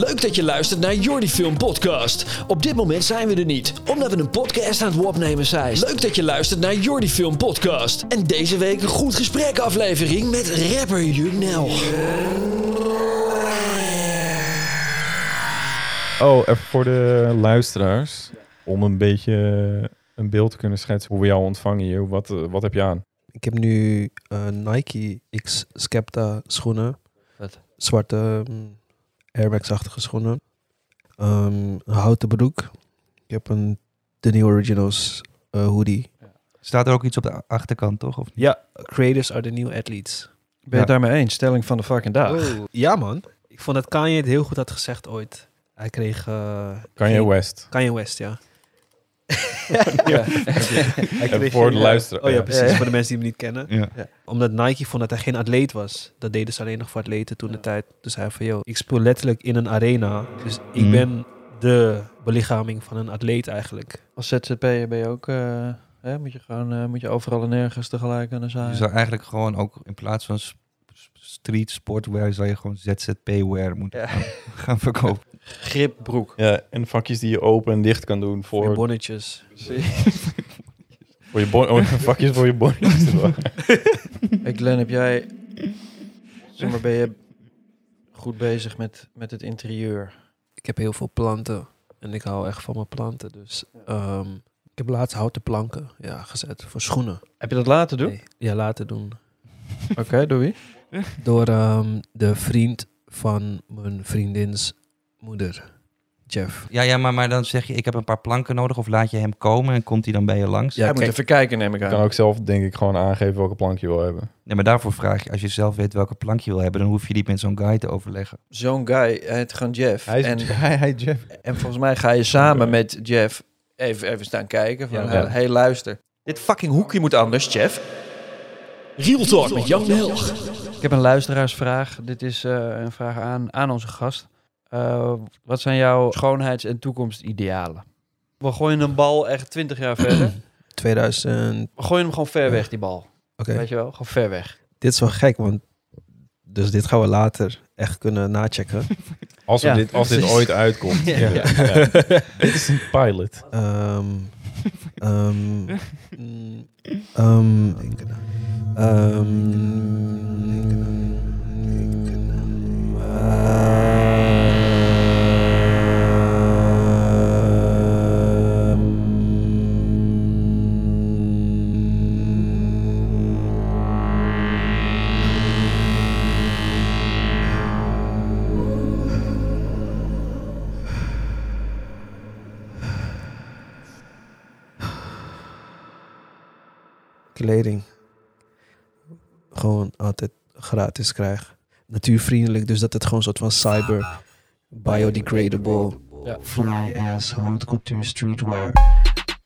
Leuk dat je luistert naar Jordi Film Podcast. Op dit moment zijn we er niet, omdat we een podcast aan het opnemen zijn. Leuk dat je luistert naar Jordi Film Podcast. En deze week een goed gesprek aflevering met rapper Junel. Oh, even voor de luisteraars. Om een beetje een beeld te kunnen schetsen hoe we jou ontvangen hier. Wat, eh, wat heb je aan? Ik heb nu eh, Nike X Skepta schoenen. Zwarte mm, Air Max-achtige schoenen. Ehm, een houten broek. Ik heb een The New Originals eh, hoodie. Staat er ook iets op de achterkant, toch? Of niet? Ja, creators are the new athletes. Ben je het daarmee eens? Stelling van de fucking dag. Ja man. Ik vond dat Kanye het heel goed had gezegd ooit. Hij kreeg... eh, Kanye geen- West. Kanye West, ja. Ja. Kreeg voor de luisteraar. Oh ja, precies. Voor de mensen die hem niet kennen. Ja. Omdat Nike vond dat hij geen atleet was. Dat deden ze alleen nog voor atleten toen de tijd. Dus hij van, joh, ik speel letterlijk in een arena. Dus ik Mhm. ben de belichaming van een atleet eigenlijk. Als ZZP'er ben je ook... eh, hè, moet, je gewoon, eh, moet je overal en nergens tegelijk aan de zaal. Je zou eigenlijk gewoon ook in plaats van street sportwear, zou je gewoon ZZP-wear moeten Ja. gaan, gaan verkopen. Gripbroek. Ja, en vakjes die je open en dicht kan doen Voor je bonnetjes. voor je bon oh, vakjes voor je bonnetjes. Hey Glenn, heb jij... Zeg maar, ben je goed bezig met, met het interieur? Ik heb heel veel planten. En ik hou echt van mijn planten. Dus ehm, ik heb laatst houten planken ja, gezet voor schoenen. Heb je dat laten doen? Nee, ja, laten doen. Oké, door wie? Door ehm, de vriend van mijn vriendins moeder, Jeff. Ja, ja maar, maar dan zeg je, ik heb een paar planken nodig. Of laat je hem komen en komt hij dan bij je langs? Ja, Hij moet kijk, even kijken, neem ik Je aan. kan ook zelf denk ik gewoon aangeven welke plank je wil hebben. Nee, maar daarvoor vraag je, als je zelf weet welke plank je wil hebben, dan hoef je niet met zo'n guy te overleggen. Zo'n guy, hij heet gewoon Jeff. Hij is en, hij, hij Jeff. en volgens mij ga je samen met Jeff even, even staan kijken. Van, Ja. hey, hey, luister. Dit fucking hoekje moet anders, Jeff. Real Talk met Jan Mel. Ik heb een luisteraarsvraag. Dit is eh, een vraag aan, aan onze gast. Eh, wat zijn jouw schoonheids- en toekomstidealen? We gooien een bal echt 20 jaar verder. 2000. We gooien hem gewoon ver weg, die bal. Oké, Weet je wel? Gewoon ver weg. dit is wel gek, want. Dus dit gaan we later echt kunnen nachecken. Als, we Ja, dit, als dit precies. ooit uitkomt. Ja. Ja. Ja. dit is een pilot. Ehm ehm mm, ehm. Ehm, kleding. Gewoon altijd gratis krijg. Natuurvriendelijk, dus dat het gewoon een soort van cyber biodegradable Ja. fly ass haute couture streetwear.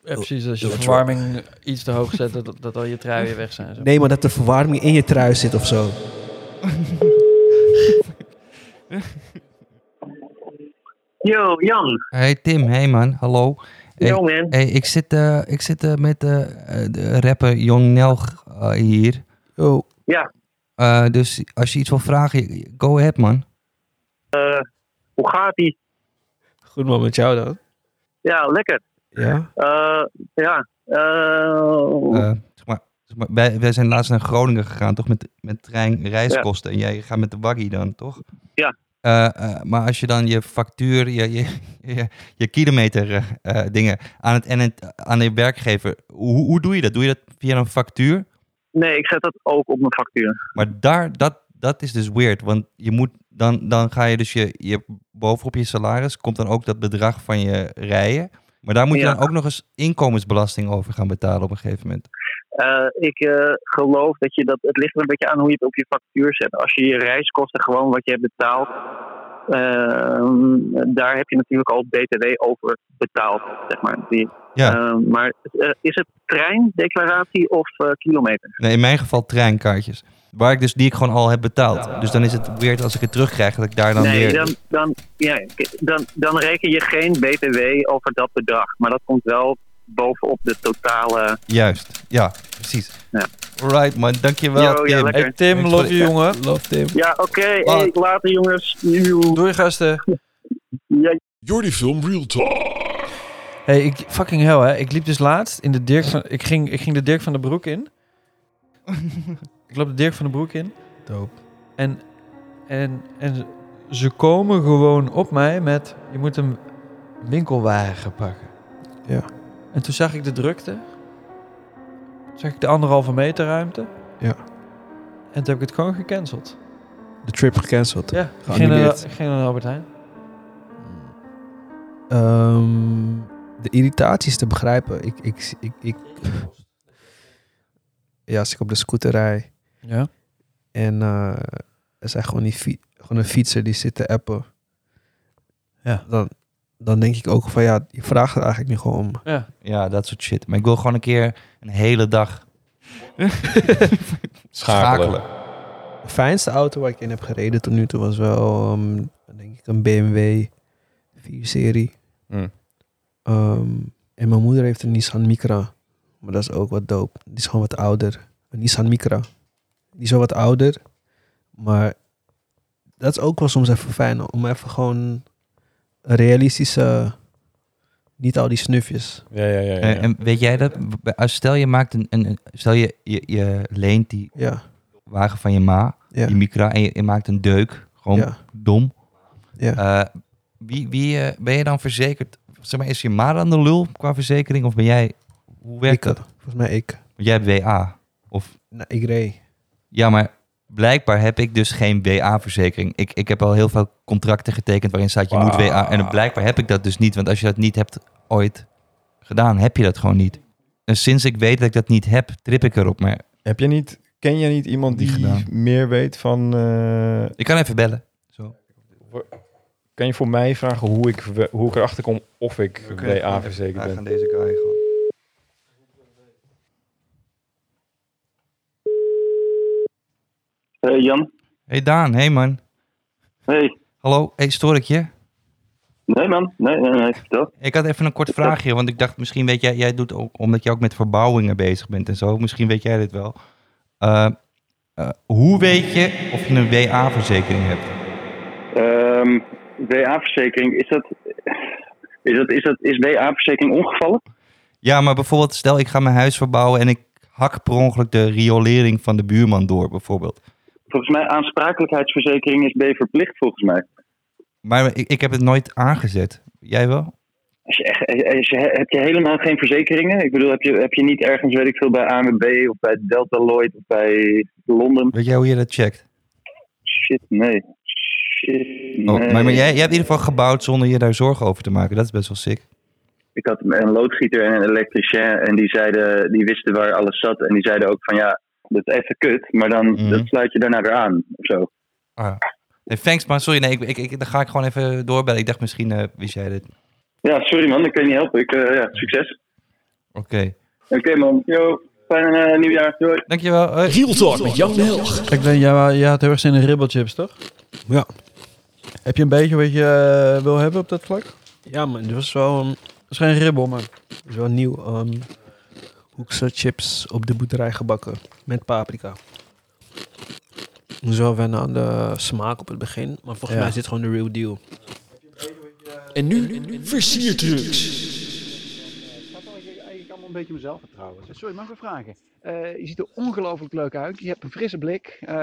Ja, precies. Als je de verwarming iets te hoog zet, dat, dat al je truien weg zijn. Zo. Nee, maar dat de verwarming in je trui zit of zo. Yo, Jan. Hey Tim, hey man, hallo. Hey, Yo, man. hey, ik zit, eh, ik zit eh, met eh, de rapper Jong Nel eh, hier. Oh, Eh, dus als je iets wil vragen, go ahead man. Hoe gaat-ie? goed man met jou dan. Ja, lekker. Ja? Eh, ja. zeg maar, zeg maar, wij, wij zijn laatst naar Groningen gegaan, toch? Met, met trein reiskosten. En jij gaat met de waggie dan, toch? Ja. Eh, eh, maar als je dan je factuur, je, je, je, je kilometer eh, dingen aan, het, en het, aan de werkgever, hoe, hoe doe je dat? Doe je dat via een factuur? nee, ik zet dat ook op mijn factuur. Maar daar, dat, dat is dus weird. Want je moet, dan, dan ga je dus je, je bovenop je salaris, komt dan ook dat bedrag van je rijden. Maar daar moet je Ja. dan ook nog eens inkomensbelasting over gaan betalen op een gegeven moment. Eh, ik eh, geloof dat je dat. Het ligt er een beetje aan hoe je het op je factuur zet. Als je je reiskosten gewoon wat je hebt betaald. ehm, daar heb je natuurlijk al BTW over betaald, zeg maar. Die, Ja. ehm, maar eh, is het treindeclaratie of kilometer? Nee, in mijn geval treinkaartjes. Waar ik dus, die ik gewoon al heb betaald. Dus dan is het weird als ik het terugkrijg dat ik daar dan nee, weer... dan, dan, ja, dan, dan reken je geen BTW over dat bedrag. Maar dat komt wel bovenop de totale. Juist, ja, precies. Ja. Alright man, dankjewel Yo, Tim. Hey Tim, love you jongen. Love Tim. Ja, oké. Hey, later jongens. Doei gasten. Ja, Jordi Film Real Talk. Hey, ik, fucking hell, hè. Ik liep dus laatst in de Dirk van... Ik ging, ik ging de Dirk van de Broek in. ik loop de Dirk van de Broek in. Dope. En, en, en ze komen gewoon op mij met... Je moet een winkelwagen pakken. Ja. En toen zag ik de drukte. Toen zag ik de anderhalve meter ruimte. Ja. En toen heb ik het gewoon gecanceld. De trip gecanceld. Ja, ging naar, ik ging naar Albert Heijn. Ehm, de irritaties te begrijpen. Ik, ik, ik, ik, ja, als ik op de scooter rij Ja. en eh, er zijn gewoon, die gewoon een fietser die zit te appen. Ja. Dan, dan denk ik ook van ja, je vraagt er eigenlijk niet gewoon om. Ja. Ja, dat soort shit. Maar ik wil gewoon een keer een hele dag Schakelen. De fijnste auto waar ik in heb gereden tot nu toe was wel, ehm, denk ik, een BMW 4-serie. Hm. Ehm, en mijn moeder heeft een Nissan Micra. Maar dat is ook wat dope. Die is gewoon wat ouder. Een Nissan Micra. Die is wel wat ouder. Maar dat is ook wel soms even fijn. Om even gewoon realistische... Niet al die snufjes. Ja, ja, ja. ja, Eh, en weet jij dat? Als stel je maakt een, een stel je, je, je leent die Ja, wagen van je ma, ja, die micra, en je, je maakt een deuk, gewoon ja, dom. ja. Eh, wie, wie eh, ben je dan verzekerd? Zeg maar, is je ma dan de lul qua verzekering of ben jij? Hoe werkt ik, dat? volgens mij ik. Want jij hebt WA. Of Nou, ik reed. ja, maar blijkbaar heb ik dus geen WA-verzekering. Ik, ik heb al heel veel contracten getekend waarin staat je moet. WA. En blijkbaar heb ik dat dus niet. Want als je dat niet hebt ooit gedaan, heb je dat gewoon niet. En sinds ik weet dat ik dat niet heb, trip ik erop. Maar Heb je niet, ken je niet iemand die meer weet van... eh, ik kan even bellen. Zo. kan je voor mij vragen hoe ik, hoe ik erachter kom of ik WA verzekerd ben? deze guy gewoon. Hey Jan. Hey Daan, hey man. Hey. Hallo, hey, stoor ik je? Nee man, nee, nee, nee, vertel. Ik had even een kort vraagje, want ik dacht misschien weet jij, jij doet ook, omdat je ook met verbouwingen bezig bent en zo, misschien weet jij dit wel. Eh, eh, hoe weet je of je een WA-verzekering hebt? Ehm WA-verzekering, is dat, is dat, is dat, is WA-verzekering ongevallen? Ja, maar bijvoorbeeld, stel ik ga mijn huis verbouwen en ik hak per ongeluk de riolering van de buurman door, bijvoorbeeld. Volgens mij aansprakelijkheidsverzekering is je verplicht volgens mij. Maar ik, ik heb het nooit aangezet. Jij wel? Als je echt, als je, heb je helemaal geen verzekeringen? Ik bedoel, heb je, heb je niet ergens, weet ik veel, bij ANWB of bij Delta Lloyd of bij Londen? Weet jij hoe je dat checkt? Shit, nee. Shit, Oh, nee. maar maar jij, jij hebt in ieder geval gebouwd zonder je daar zorgen over te maken. Dat is best wel sick. Ik had een loodgieter en een elektricien en die zeiden, die wisten waar alles zat. En die zeiden ook van ja, dat is even kut, maar dan Mhm. dat sluit je daarna weer aan of zo. Ah. Nee, thanks, maar sorry, nee, ik, ik, ik, dan ga ik gewoon even doorbellen. Ik dacht misschien eh, wist jij dit. Ja, sorry man, ik kan je niet helpen. Ik, eh, ja, succes. Oké. Oké man, yo, fijn eh, nieuwjaar. Doei. Dankjewel. Real Talk met Jan Nelg. Ik denk, jij, jij had heel erg zin in ribbelchips, toch? Ja. Heb je een beetje wat je wil hebben op dat vlak? Ja, maar dit was wel, um, Dat is geen ribbel, man. dit is wel nieuw. ehm, Hoekse chips op de boerderij gebakken met paprika. Ik wel wennen aan de smaak op het begin, maar volgens Ja. mij is dit gewoon de real deal. En nu wel eigenlijk allemaal een beetje mijn zelfvertrouwen. Sorry, mag ik vragen? Eh, je ziet er ongelooflijk leuk uit. Je hebt een frisse blik. Eh,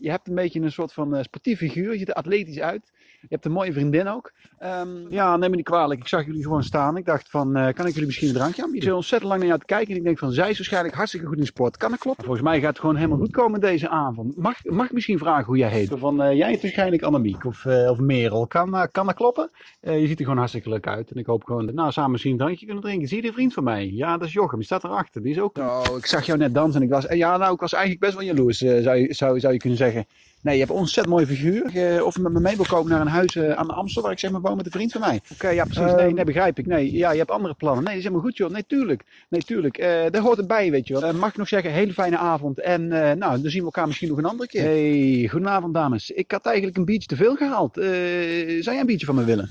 je hebt een beetje een soort van eh, sportief figuur. Je ziet er atletisch uit. Je hebt een mooie vriendin ook. Ehm, ja, neem me niet kwalijk. Ik zag jullie gewoon staan. Ik dacht van, eh, kan ik jullie misschien een drankje aanbieden? Ik zit ontzettend lang naar jou te kijken. En ik denk van, zij is waarschijnlijk hartstikke goed in sport. Kan dat kloppen? Volgens mij gaat het gewoon helemaal goed komen deze avond. Mag, mag ik misschien vragen hoe jij heet? Van, eh, jij heet waarschijnlijk Annemiek of, eh, of Merel. Kan, kan dat kloppen? Je ziet er gewoon hartstikke leuk uit. En ik hoop gewoon dat nou, samen misschien een drankje kunnen drinken. Zie je de vriend van mij? Ja, dat is Jochem. Die staat erachter. Die is ook... Oh, ik zag jou net dansen. En ik was, ja, nou, ik was eigenlijk best wel jaloers, zou, je, zou, zou je kunnen zeggen. Nee, je hebt een ontzettend mooi figuur. Eh, of je met me mee wil komen naar een huis eh, aan de Amstel, waar ik zeg maar woon met een vriend van mij. Oké, ja, precies. nee, nee, begrijp ik. Nee, ja, je hebt andere plannen. Nee, dat is helemaal goed, joh. Nee, tuurlijk. Nee, tuurlijk. Eh daar hoort het bij, weet je wel. Mag ik nog zeggen, hele fijne avond. En eh, nou, dan zien we elkaar misschien nog een andere keer. Hey, goedenavond, dames. Ik had eigenlijk een biertje te veel gehaald. Eh, zou jij een biertje van me willen?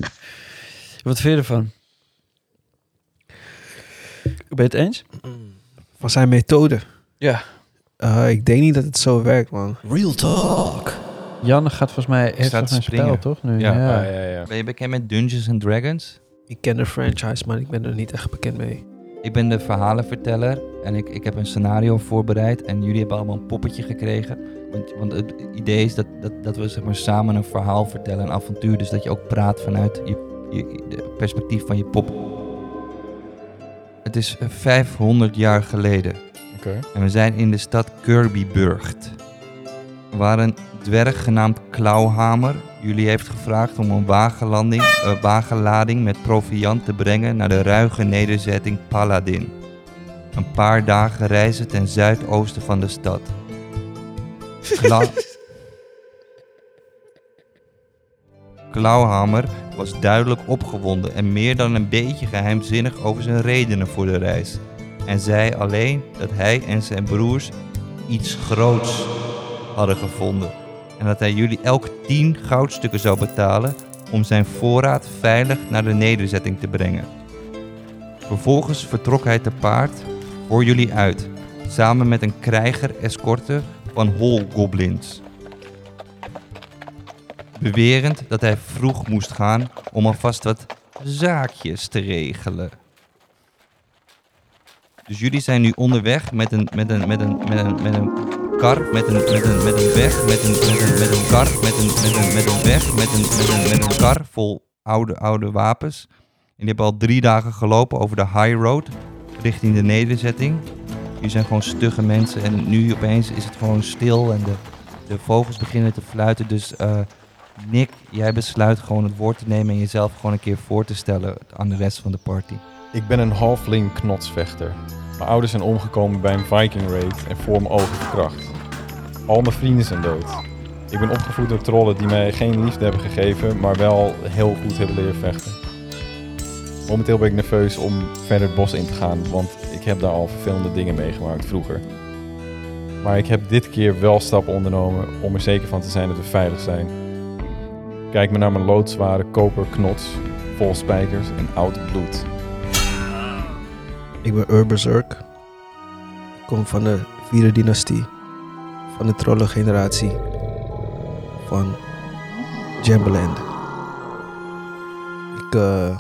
Wat vind je ervan? Ben je het eens? Van zijn methode. Ja. Eh, ik denk niet dat het zo werkt, man. Real Talk. Jan gaat volgens mij, mij een spel, springen. toch? Nu? Ja. Ja, ja, ja. Ben je bekend met Dungeons and Dragons? Ik ken de franchise, maar ik ben er niet echt bekend mee. Ik ben de verhalenverteller en ik, ik heb een scenario voorbereid en jullie hebben allemaal een poppetje gekregen. Want, want het idee is dat, dat, dat we zeg maar, samen een verhaal vertellen, een avontuur. Dus dat je ook praat vanuit je, je de perspectief van je pop. Het is eh, 500 jaar geleden En we zijn in de stad Kirbyburgt. Waar een dwerg genaamd Klauwhamer jullie heeft gevraagd om een eh, wagenlading met proviant te brengen naar de ruige nederzetting Paladin. Een paar dagen reizen ten zuidoosten van de stad. Kla Klauwhamer was duidelijk opgewonden en meer dan een beetje geheimzinnig over zijn redenen voor de reis. En zei alleen dat hij en zijn broers iets groots hadden gevonden. En dat hij jullie elk tien goudstukken zou betalen om zijn voorraad veilig naar de nederzetting te brengen. Vervolgens vertrok hij te paard voor jullie uit, samen met een krijger-escorte van holgoblins. Bewerend dat hij vroeg moest gaan om alvast wat zaakjes te regelen. Dus jullie zijn nu onderweg met een, met een, met een, met een, met een kar, met een, met een, met een weg, met een, met een, met een kar, met een, met een, met een weg, met een, met een, met een kar vol oude, oude wapens. En die hebben al drie dagen gelopen over de high road richting de nederzetting. Jullie zijn gewoon stugge mensen en nu opeens is het gewoon stil en de, de vogels beginnen te fluiten. Dus eh, Nick, jij besluit gewoon het woord te nemen en jezelf gewoon een keer voor te stellen aan de rest van de party. Ik ben een halfling knotsvechter. Mijn ouders zijn omgekomen bij een viking raid en voor mijn ogen. Al mijn vrienden zijn dood. Ik ben opgevoed door trollen die mij geen liefde hebben gegeven, maar wel heel goed hebben leren vechten. Momenteel ben ik nerveus om verder het bos in te gaan, want ik heb daar al vervelende dingen meegemaakt vroeger. Maar ik heb dit keer wel stappen ondernomen om er zeker van te zijn dat we veilig zijn. Kijk maar naar mijn loodzware koperknots, vol spijkers en oud bloed. Ik ben Urberzurk. Ik kom van de vierde dynastie. Van de trollengeneratie. Van Jambeland. Ik eh,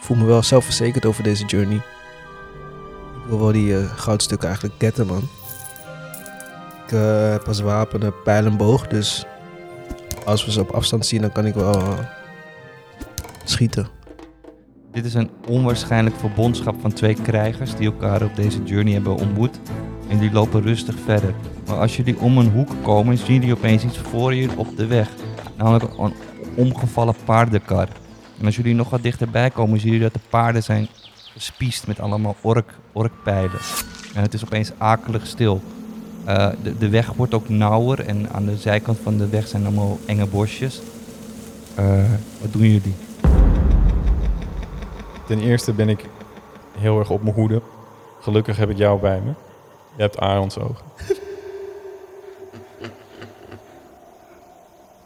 voel me wel zelfverzekerd over deze journey. Ik wil wel die eh, goudstukken eigenlijk getten, man. Ik eh, heb als wapen een pijl en boog, dus als we ze op afstand zien, dan kan ik wel schieten. Dit is een onwaarschijnlijk verbondschap van twee krijgers die elkaar op deze journey hebben ontmoet. En die lopen rustig verder. Maar als jullie om een hoek komen, zien jullie opeens iets voor je op de weg. Namelijk een omgevallen paardenkar. En als jullie nog wat dichterbij komen, zien jullie dat de paarden zijn gespiest met allemaal ork, orkpijlen. En het is opeens akelig stil. Eh, de, de weg wordt ook nauwer en aan de zijkant van de weg zijn allemaal enge bosjes. Eh, wat doen jullie? Ten eerste ben ik heel erg op mijn hoede. Gelukkig heb ik jou bij me. Je hebt Arons ogen.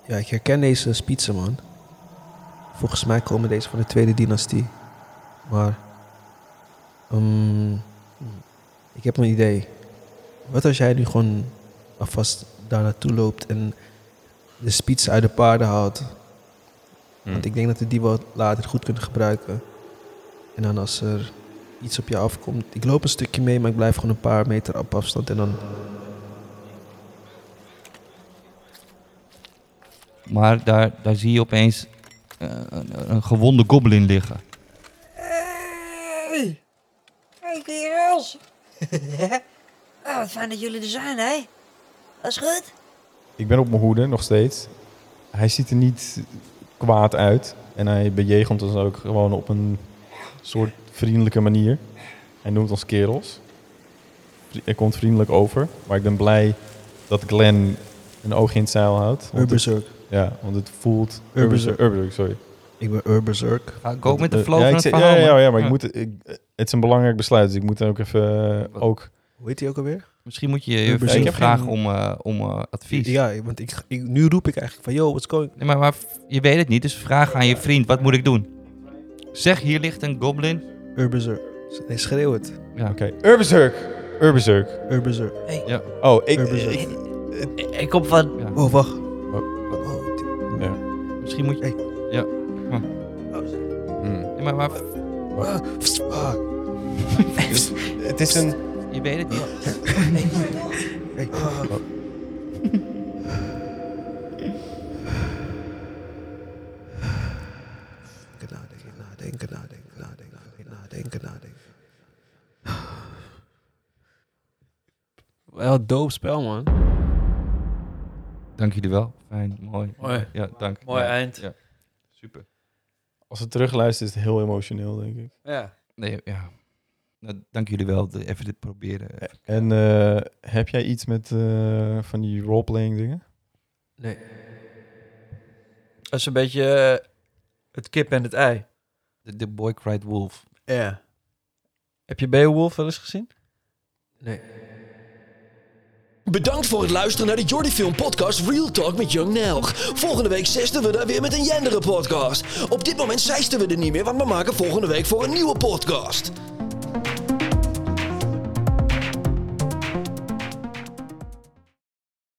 Ja, ik herken deze spitsen, man. Volgens mij komen deze van de tweede dynastie. Maar... ehm, ik heb een idee. Wat als jij nu gewoon alvast daar naartoe loopt en de spitsen uit de paarden haalt? Hm. Want ik denk dat we die wel later goed kunnen gebruiken. En dan als er iets op je afkomt... Ik loop een stukje mee, maar ik blijf gewoon een paar meter op afstand. En dan... Maar daar, daar zie je opeens eh, een, een gewonde goblin liggen. Hey! Hey, kerels! oh, wat fijn dat jullie er zijn, hè? Dat is goed. Ik ben op mijn hoede nog steeds. Hij ziet er niet kwaad uit. En hij bejegent ons ook gewoon op een soort vriendelijke manier. Hij noemt ons kerels. Hij komt vriendelijk over. Maar ik ben blij dat Glenn een oog in het zeil houdt. Want het, Urberzurk. ja, want het voelt... Urberzurk, sorry. Ik ben Urberzurk. Ga ik ook met de Eh, flow ja, van ik het verhaal? ja, ja, ja, maar ik moet, ik, het is een belangrijk besluit. Dus ik moet ook even... ook, Hoe heet hij ook alweer? Misschien moet je je vragen geen- om, eh, om eh, advies. Ja, want ik, ik, nu roep ik eigenlijk van, yo, what's going Nee, maar, maar je weet het niet, dus vraag aan je vriend, wat moet ik doen? Zeg, hier ligt een goblin. Urberzurk. Nee, schreeuw het. Ja. Oké, Urberzurk. Urberzurk. Urberzurk. Oh, ik, Urberzurk. ik, Ik kom van... Oh, wacht. Misschien moet je... Ja. Maar, Hmm. ja, maar, maar Het is een... je weet het niet. Nadenken, Wel een dope spel, man. Dank jullie wel. Fijn, mooi. Mooi. Ja, dank. Mooi Ja, eind. Ja. Super. Als het terugluistert is het heel emotioneel, denk ik. Ja. Nee, ja. Nou, dank jullie wel. de- Even dit proberen. En eh, heb jij iets met eh, van die roleplaying dingen? Nee. Dat is een beetje eh, het kip en het ei. The, the Boy Cried Wolf. Ja. Heb je Beowulf wel eens gezien? Nee. Bedankt voor het luisteren naar de Jordy Film Podcast Real Talk met Young Nelg. Volgende week zesten we daar weer met een Jendere podcast. Op dit moment zeisten we er niet meer, want we maken volgende week voor een nieuwe podcast.